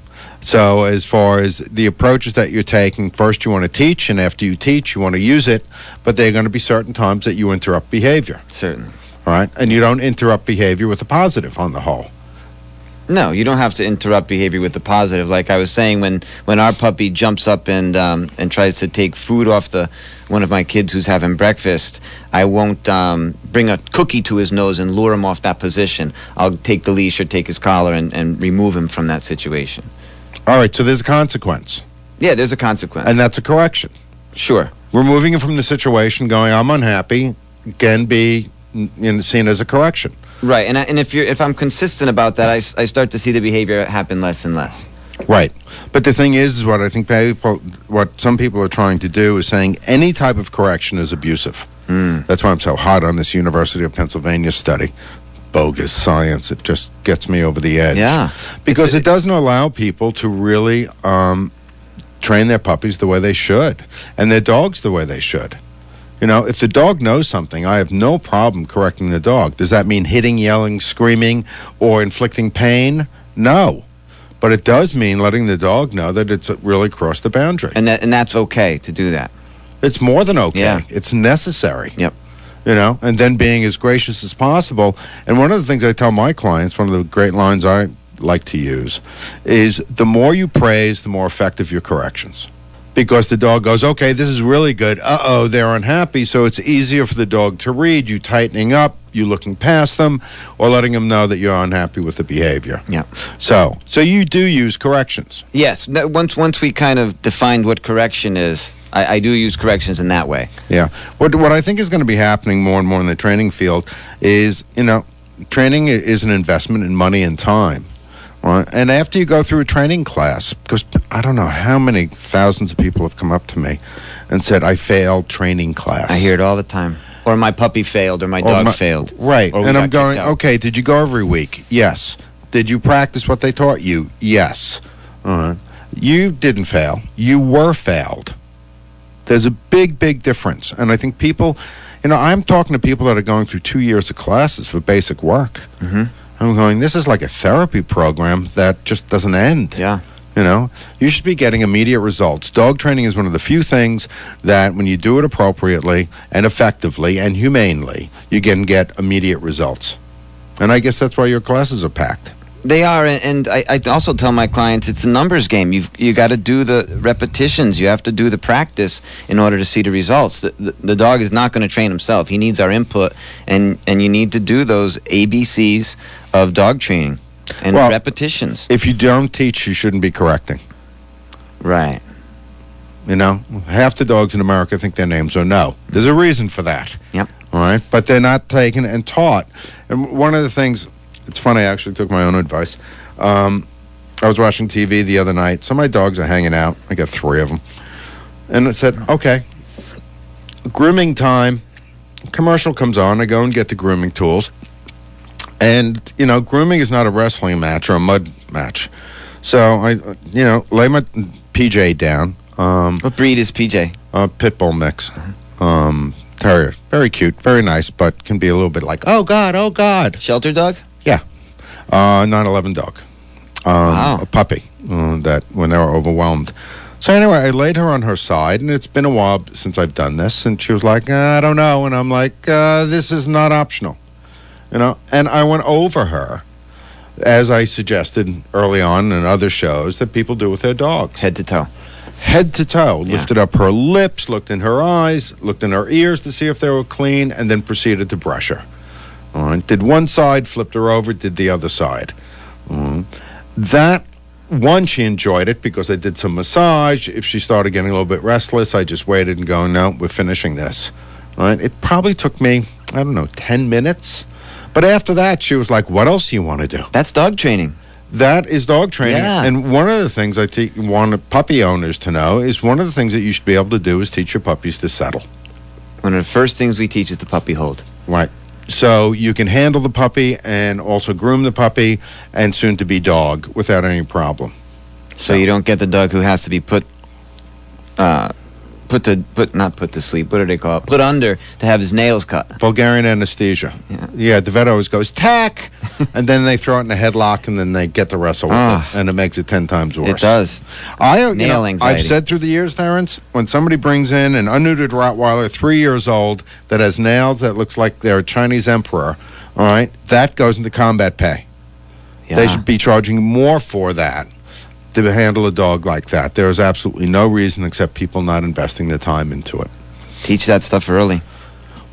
Speaker 3: So, as far as the approaches that you're taking, first you want to teach, and after you teach, you want to use it. But there are going to be certain times that you interrupt behavior.
Speaker 4: Certainly.
Speaker 3: All right, and you don't interrupt behavior with a positive on the whole.
Speaker 4: No, you don't have to interrupt behavior with the positive. Like I was saying, when, when our puppy jumps up and um, and tries to take food off the one of my kids who's having breakfast, I won't um, bring a cookie to his nose and lure him off that position. I'll take the leash or take his collar and, and remove him from that situation.
Speaker 3: All right, so there's a consequence.
Speaker 4: Yeah, there's a consequence.
Speaker 3: And that's a correction.
Speaker 4: Sure.
Speaker 3: Removing him from the situation, going, I'm unhappy, can be you know, seen as a correction.
Speaker 4: Right, and I, and if you're if I'm consistent about that, I, I start to see the behavior happen less and less.
Speaker 3: Right. But the thing is, is what I think people, what some people are trying to do is saying any type of correction is abusive.
Speaker 4: Hmm.
Speaker 3: That's why I'm so hot on this University of Pennsylvania study. Bogus science. It just gets me over the edge.
Speaker 4: Yeah.
Speaker 3: Because it doesn't allow people to really um, train their puppies the way they should and their dogs the way they should. You know, if the dog knows something, I have no problem correcting the dog. Does that mean hitting, yelling, screaming, or inflicting pain? No. But it does mean letting the dog know that it's really crossed the boundary.
Speaker 4: And that and that's okay to do that.
Speaker 3: It's more than okay.
Speaker 4: Yeah.
Speaker 3: It's necessary.
Speaker 4: Yep.
Speaker 3: You know, and then being as gracious as possible. And one of the things I tell my clients, one of the great lines I like to use, is the more you praise, the more effective your corrections. Because the dog goes, okay, this is really good. Uh oh, they're unhappy. So it's easier for the dog to read. You tightening up, you looking past them, or letting them know that you're unhappy with the behavior.
Speaker 4: Yeah.
Speaker 3: So, so you do use corrections.
Speaker 4: Yes. Once once we kind of defined what correction is, I, I do use corrections in that way.
Speaker 3: Yeah. What what I think is going to be happening more and more in the training field is, you know, training is an investment in money and time. Right? And after you go through a training class, because I don't know how many thousands of people have come up to me and said, I failed training class.
Speaker 4: I hear it all the time. Or my puppy failed, or my
Speaker 3: Or
Speaker 4: dog
Speaker 3: my-
Speaker 4: failed.
Speaker 3: Right. And I'm going, okay, did you go every week? Yes. Did you practice what they taught you? Yes. All right. You didn't fail. You were failed. There's a big, big difference. And I think people, you know, I'm talking to people that are going through two years of classes for basic work.
Speaker 4: Mhm.
Speaker 3: I'm going, this is like a therapy program that just doesn't end.
Speaker 4: Yeah.
Speaker 3: You know, you should be getting immediate results. Dog training is one of the few things that, when you do it appropriately and effectively and humanely, you can get immediate results. And I guess that's why your classes are packed.
Speaker 4: They are, and- I, I also tell my clients it's a numbers game. You've you got to do the repetitions. You have to do the practice in order to see the results. The, the, the dog is not going to train himself. He needs our input, and and you need to do those ABCs of dog training and
Speaker 3: Well,
Speaker 4: repetitions.
Speaker 3: If you don't teach, you shouldn't be correcting.
Speaker 4: Right.
Speaker 3: You know, half the dogs in America think their names are no. There's a reason for that.
Speaker 4: Yep.
Speaker 3: All right, but they're not taken and taught. And one of the things, it's funny. I actually took my own advice. Um, I was watching TV the other night. So my dogs are hanging out. I got three of them, and it said, "Okay, grooming time." Commercial comes on. I go and get the grooming tools, and you know, grooming is not a wrestling match or a mud match. So I, you know, lay my PJ down. Um,
Speaker 4: what breed is PJ?
Speaker 3: A pit bull mix. Um, terrier. Very cute, very nice, but can be a little bit like, oh God, oh God.
Speaker 4: Shelter dog?
Speaker 3: Yeah. Uh, 911 dog. Um,
Speaker 4: Wow.
Speaker 3: A puppy uh, that when they were overwhelmed. So anyway, I laid her on her side, and it's been a while since I've done this, and she was like, I don't know, and I'm like, uh, this is not optional, you know. And I went over her, as I suggested early on in other shows that people do with their dogs,
Speaker 4: head to toe,
Speaker 3: head to toe. Lifted up her lips, looked in her eyes, looked in her ears to see if they were clean, and then proceeded to brush her. All right. Did one side, flipped her over, did the other side. Mm. That one, she enjoyed it because I did some massage. If she started getting a little bit restless, I just waited and go, no, we're finishing this. All right. It probably took me, I don't know, 10 minutes. But after that, she was like, what else do you want to do?
Speaker 4: That's dog training.
Speaker 3: That is dog training.
Speaker 4: Yeah.
Speaker 3: And one of the things I te- want puppy owners to know is one of the things that you should be able to do is teach your puppies to settle.
Speaker 4: One of the first things we teach is the puppy hold.
Speaker 3: Right. So you can handle the puppy and also groom the puppy and soon to be dog without any problem.
Speaker 4: So you don't get the dog who has to be put, uh, put to put not put to sleep. What do they call it? Put under to have his nails cut.
Speaker 3: Bulgarian anesthesia. Yeah. yeah the vet always goes, tack! and then they throw it in a headlock and then they get to wrestle with
Speaker 4: Ah.
Speaker 3: it. And it makes it 10 times worse.
Speaker 4: It does.
Speaker 3: I, you
Speaker 4: Nail
Speaker 3: know. I've said through the years, Terrence, when somebody brings in an unneutered Rottweiler, three years old, that has nails that looks like they're a Chinese emperor, all right, that goes into combat pay. They should be charging more for that to handle a dog like that. There is absolutely no reason except people not investing the time into it.
Speaker 4: Teach that stuff early.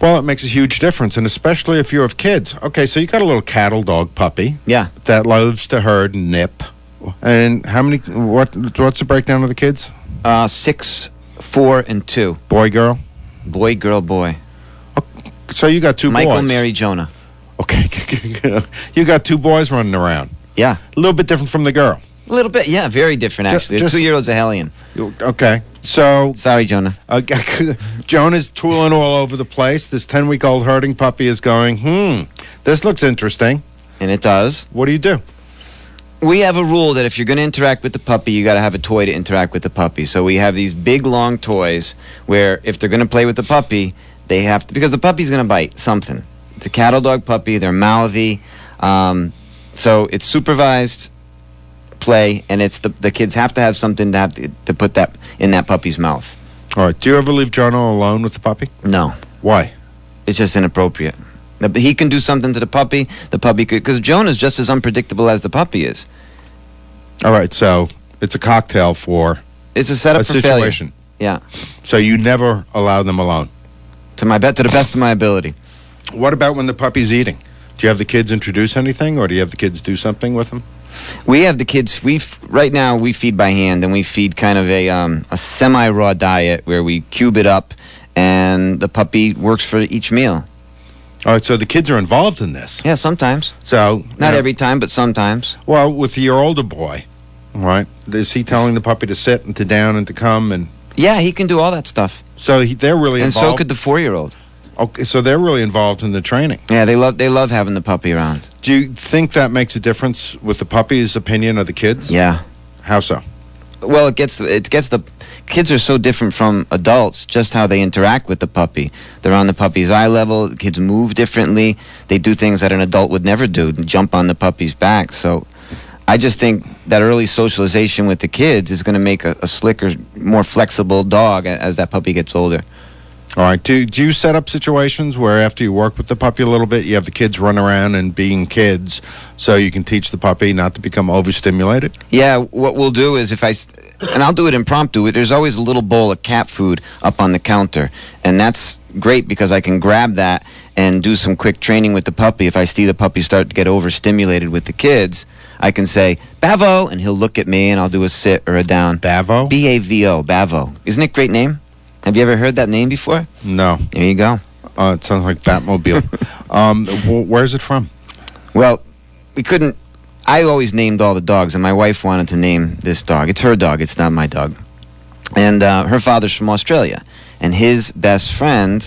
Speaker 3: Well, it makes a huge difference, and especially if you have kids. Okay, so you got a little cattle dog puppy.
Speaker 4: Yeah.
Speaker 3: That loves to herd and nip. And how many? What? What's the breakdown of the kids?
Speaker 4: Uh, six, four, and two.
Speaker 3: Boy, girl.
Speaker 4: Boy, girl, boy.
Speaker 3: So you got two
Speaker 4: Michael,
Speaker 3: boys.
Speaker 4: Mary, Jonah.
Speaker 3: Okay, you got two boys running around.
Speaker 4: Yeah.
Speaker 3: A little bit different from the girl.
Speaker 4: A little bit, yeah, very different actually.
Speaker 3: just-
Speaker 4: Two year old's a hellion.
Speaker 3: Okay, so
Speaker 4: sorry, Jonah.
Speaker 3: Uh, Jonah's tooling all over the place. This ten-week-old herding puppy is going. Hmm, this looks interesting.
Speaker 4: And it does.
Speaker 3: What do you do?
Speaker 4: We have a rule that if you're going to interact with the puppy, you got to have a toy to interact with the puppy. So we have these big, long toys where if they're going to play with the puppy, they have to, because the puppy's going to bite something. It's a cattle dog puppy, they're mouthy. Um, so it's supervised play, and it's the, the kids have to have something to, have to, to put that in that puppy's mouth.
Speaker 3: All right. Do you ever leave Jonah alone with the puppy?
Speaker 4: No.
Speaker 3: Why?
Speaker 4: It's just inappropriate. He can do something to the puppy. The puppy could, because is just as unpredictable as the puppy is.
Speaker 3: All right. So it's a cocktail for
Speaker 4: It's a setup
Speaker 3: a
Speaker 4: for failure. Yeah.
Speaker 3: So you never allow them alone.
Speaker 4: To my bet, to the best of my ability.
Speaker 3: What about when the puppy's eating? Do you have the kids introduce anything, or do you have the kids do something with them?
Speaker 4: We have the kids. We right now we feed by hand, and we feed kind of a um, a semi raw diet where we cube it up, and the puppy works for each meal.
Speaker 3: All right. So the kids are involved in this.
Speaker 4: Yeah, sometimes.
Speaker 3: So
Speaker 4: Not
Speaker 3: know,
Speaker 4: every time, but sometimes.
Speaker 3: Well, with your older boy, right? is he telling the puppy to sit and to down and to come and?
Speaker 4: Yeah, he can do all that stuff.
Speaker 3: So he, they're really
Speaker 4: And so could the four year old.
Speaker 3: Okay, so they're really involved in the training.
Speaker 4: Yeah, they love they love having the puppy around.
Speaker 3: Do you think that makes a difference with the puppy's opinion of the kids?
Speaker 4: Yeah.
Speaker 3: How so?
Speaker 4: Well, it gets it gets the kids are so different from adults. Just how they interact with the puppy. They're on the puppy's eye level. The kids move differently. They do things that an adult would never do. Jump on the puppy's back. So, I just think that early socialization with the kids is going to make a, a slicker, more flexible dog as that puppy gets older.
Speaker 3: All right. Do, do you set up situations where after you work with the puppy a little bit, you have the kids run around and being kids so you can teach the puppy not to become overstimulated?
Speaker 4: Yeah, what we'll do is if I, and I'll do it impromptu. There's always a little bowl of cat food up on the counter, and that's great because I can grab that and do some quick training with the puppy. If I see the puppy start to get overstimulated with the kids, I can say Bavo, and he'll look at me, and I'll do a sit or a down.
Speaker 3: Bavo.
Speaker 4: B A V O. Bavo. Isn't it a great name? Have you ever heard that name before?
Speaker 3: No.
Speaker 4: There you go.
Speaker 3: Uh, it sounds like Batmobile. um, wh- where's it from?
Speaker 4: Well, we couldn't. I always named all the dogs, and my wife wanted to name this dog. It's her dog. It's not my dog. And uh, her father's from Australia, and his best friend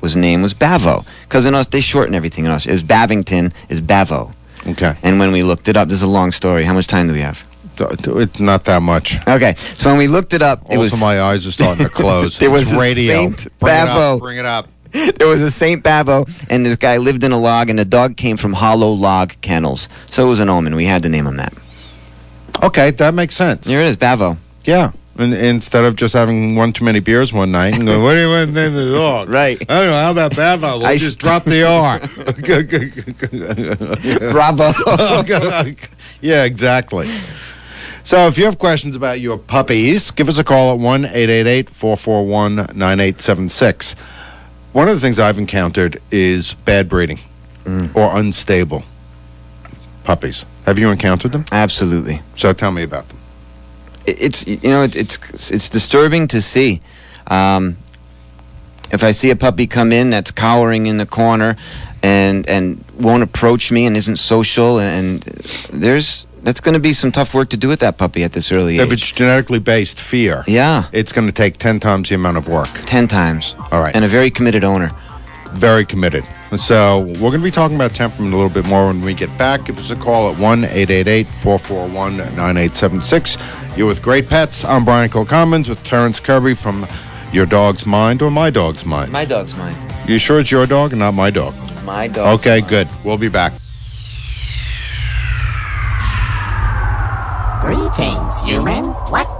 Speaker 4: was name was Bavo because in Oz they shorten everything in Oz. It was Bavington is Bavo.
Speaker 3: Okay.
Speaker 4: And when we looked it up, this is a long story. How much time do we have?
Speaker 3: It's not that much.
Speaker 4: Okay, so when we looked it up, it
Speaker 3: Also,
Speaker 4: was
Speaker 3: my eyes are starting to close.
Speaker 4: there was
Speaker 3: radio.
Speaker 4: Saint
Speaker 3: Bring it
Speaker 4: Bavo.
Speaker 3: up, bring it up.
Speaker 4: there was a Saint Bavo, and this guy lived in a log, and the dog came from Hollow Log Kennels. So it was an omen. We had to name him that.
Speaker 3: Okay, that makes sense.
Speaker 4: Here it is, Bavo.
Speaker 3: Yeah. And instead of just having one too many beers one night and going, what do you want to name the dog?
Speaker 4: Right.
Speaker 3: I don't know. How about Bavo? We'll
Speaker 4: I
Speaker 3: just drop the R.
Speaker 4: Bravo.
Speaker 3: Oh, yeah, exactly. So if you have questions about your puppies, give us a call at 1 888 441 9876. One of the things I've encountered is bad breeding or unstable puppies. Have you encountered them?
Speaker 4: Absolutely.
Speaker 3: So tell me about them.
Speaker 4: It's you know it, it's it's disturbing to see. Um, if I see a puppy come in that's cowering in the corner and and won't approach me and isn't social and there's that's going to be some tough work to do with that puppy at this early age.
Speaker 3: If it's genetically based fear,
Speaker 4: Yeah,
Speaker 3: it's going to take 10 times the amount of work.
Speaker 4: ten times.
Speaker 3: All right.
Speaker 4: And a very committed owner.
Speaker 3: Very committed. So we're going to be talking about temperament a little bit more when we get back. Give us a call at 1 888 441 9876. You're with Great Pets. I'm Brian Kilcommons with Terrence Kirby from Your Dog's Mind or My Dog's Mind.
Speaker 4: My dog's Mind.
Speaker 3: You sure it's your dog and not my dog?
Speaker 4: My dog.
Speaker 3: Okay, good. We'll be back.
Speaker 15: Greetings, human. What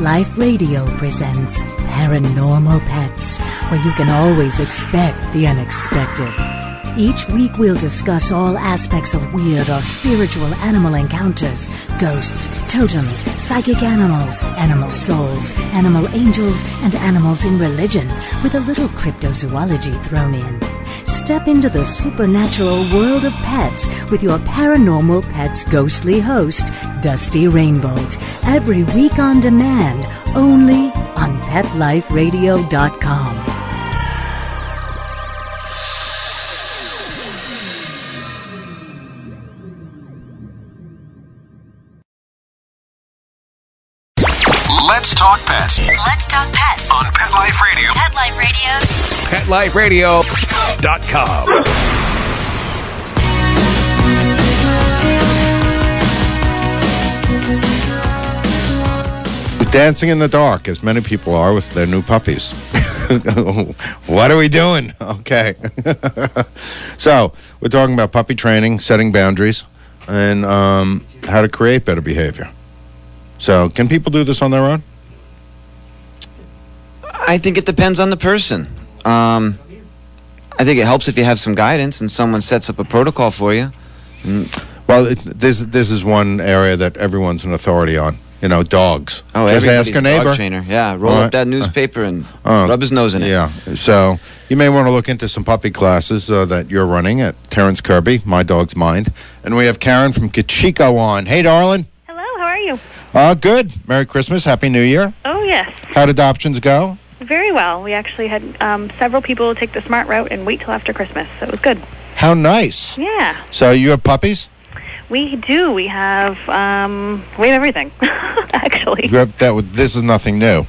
Speaker 16: Life Radio presents Paranormal Pets, where you can always expect the unexpected. Each week we'll discuss all aspects of weird or spiritual animal encounters, ghosts, totems, psychic animals, animal souls, animal angels, and animals in religion, with a little cryptozoology thrown in. Step into the supernatural world of pets with your paranormal pets ghostly host, Dusty Rainbolt, every week on demand, only on PetLifeRadio.com.
Speaker 11: Let's talk pets
Speaker 12: Let's talk pets
Speaker 11: on Pet Life Radio.
Speaker 12: Pet Life Radio.
Speaker 11: PetLifeRadio.com.
Speaker 3: Dancing in the dark, as many people are with their new puppies. what are we doing? Okay. so, we're talking about puppy training, setting boundaries, and um, how to create better behavior. So, can people do this on their own?
Speaker 4: I think it depends on the person. Um, I think it helps if you have some guidance and someone sets up a protocol for you.
Speaker 3: Well, it, this this is one area that everyone's an authority on. You know, dogs.
Speaker 4: Oh,
Speaker 3: Just
Speaker 4: everybody's
Speaker 3: ask a
Speaker 4: a
Speaker 3: neighbor.
Speaker 4: dog trainer. Yeah, roll
Speaker 3: All
Speaker 4: up that newspaper and rub his nose in it.
Speaker 3: Yeah. So you may want to look into some puppy classes uh, that you're running at Terrence Kirby, My Dog's Mind, and we have Karen from Kachiko on. Hey, darling.
Speaker 17: Hello, how are you?
Speaker 3: Uh, good. Merry Christmas. Happy New Year.
Speaker 17: Oh, yes.
Speaker 3: How'd adoptions go?
Speaker 17: Very well. We actually had um, several people take the smart route and wait till after Christmas, so it was good.
Speaker 3: How nice.
Speaker 17: Yeah,
Speaker 3: So you have puppies?
Speaker 17: we do. We have um, we have everything, actually.
Speaker 3: You have, that this is nothing new.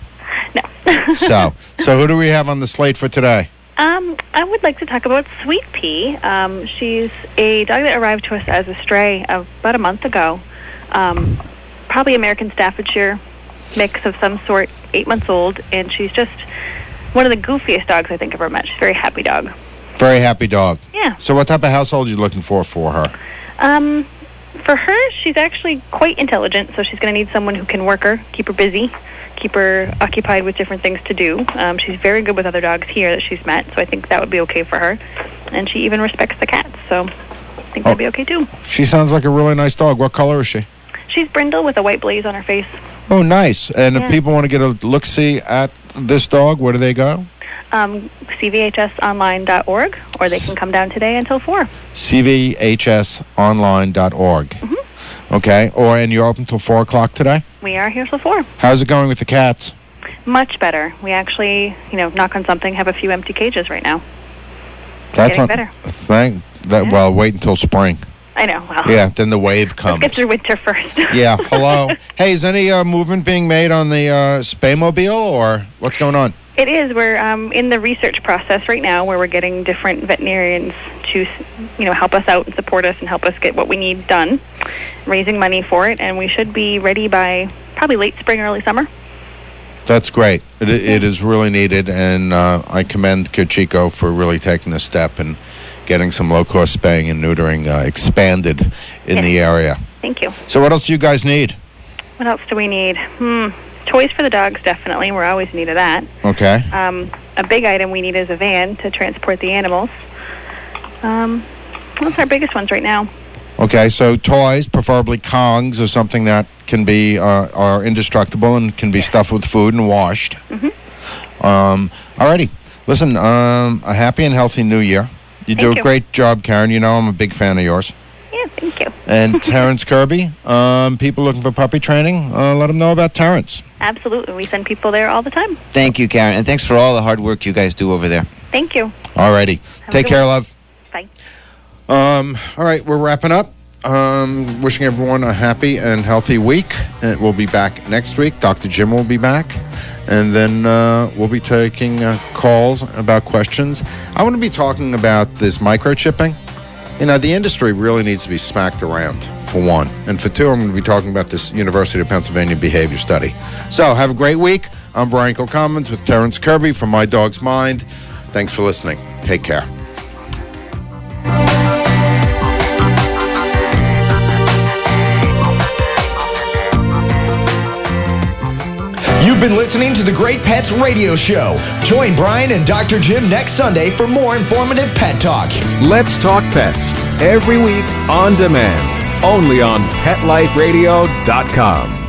Speaker 17: No.
Speaker 3: so, so who do we have on the slate for today?
Speaker 17: Um, I would like to talk about Sweet Pea. Um, she's a dog that arrived to us as a stray about a month ago. Um, probably American Staffordshire mix of some sort, eight months old, and she's just one of the goofiest dogs I think I've ever met. She's a very happy dog.
Speaker 3: Very happy dog.
Speaker 17: Yeah.
Speaker 3: So what type of household are you looking for for her?
Speaker 17: Um, for her, she's actually quite intelligent, so she's going to need someone who can work her, keep her busy, keep her occupied with different things to do. Um, she's very good with other dogs here that she's met, so I think that would be okay for her. And she even respects the cats, so I think that'd be okay too.
Speaker 3: She sounds like a really nice dog. What color is she?
Speaker 17: She's brindle with a white blaze on her face.
Speaker 3: Oh, nice. And
Speaker 17: Yeah.
Speaker 3: if people want to get a look see at this dog, where do they go?
Speaker 17: Um, CVHSonline.org, or they can come down today until 4.
Speaker 3: cvhsonline.org.
Speaker 17: Mm-hmm.
Speaker 3: Okay. Or and you're open till four o'clock today.
Speaker 17: We are here till 4.
Speaker 3: How's it going with the cats?
Speaker 17: Much better. We actually, you know, knock on something, have a few empty cages right now.
Speaker 3: That's on-
Speaker 17: better.
Speaker 3: Thank that. Well, wait until spring.
Speaker 17: I know. Well,
Speaker 3: Yeah. Then the wave
Speaker 17: let's
Speaker 3: comes.
Speaker 17: get through winter first.
Speaker 3: yeah. Hello. hey, is any uh, movement being made on the uh, Spaymobile or what's going on?
Speaker 17: It is. We're um, in the research process right now, where we're getting different veterinarians to, you know, help us out and support us and help us get what we need done, raising money for it, and we should be ready by probably late spring, early summer.
Speaker 3: That's great. It, it is really needed, and uh, I commend Kachiko for really taking the step and getting some low cost spaying and neutering uh, expanded in the area.
Speaker 17: Thank you.
Speaker 3: So, what else do you guys need?
Speaker 17: What else do we need? Hmm. Toys for the dogs, definitely. We're always in need of that.
Speaker 3: Okay.
Speaker 17: Um, a big item we need is a van to transport the animals. Um, what's our biggest ones right now?
Speaker 3: Okay, so toys, preferably Kongs, or something that can be uh, are indestructible and can be stuffed with food and washed.
Speaker 17: Mm-hmm.
Speaker 3: Um, alrighty, listen. Um, a happy and healthy New Year. You do a
Speaker 17: you.
Speaker 3: great job, Karen. You know I'm a big fan of yours.
Speaker 17: Yeah, thank you.
Speaker 3: And Terrence Kirby. Um, people looking for puppy training, uh, let them know about Terrence.
Speaker 17: Absolutely. We send people there all the time.
Speaker 4: Thank you, Karen, and thanks for all the hard work you guys do over there.
Speaker 17: Thank you.
Speaker 3: Alrighty,
Speaker 17: a
Speaker 3: take care,
Speaker 17: one.
Speaker 3: love.
Speaker 17: Bye.
Speaker 3: Um, all right, we're wrapping up. Um, wishing everyone a happy and healthy week. And we'll be back next week. Dr. Jim will be back. And then uh, we'll be taking uh, calls about questions. I want to be talking about this microchipping. You know, the industry really needs to be smacked around, for one. And for two, I'm going to be talking about this University of Pennsylvania behavior study. So, have a great week. I'm Brian Kilcommons with Terrence Kirby from My Dog's Mind. Thanks for listening. Take care.
Speaker 2: You've been listening to the Great Pets Radio Show. Join Brian and Dr. Jim next Sunday for more informative pet talk.
Speaker 1: Let's Talk Pets every week on demand, only on PetLifeRadio.com.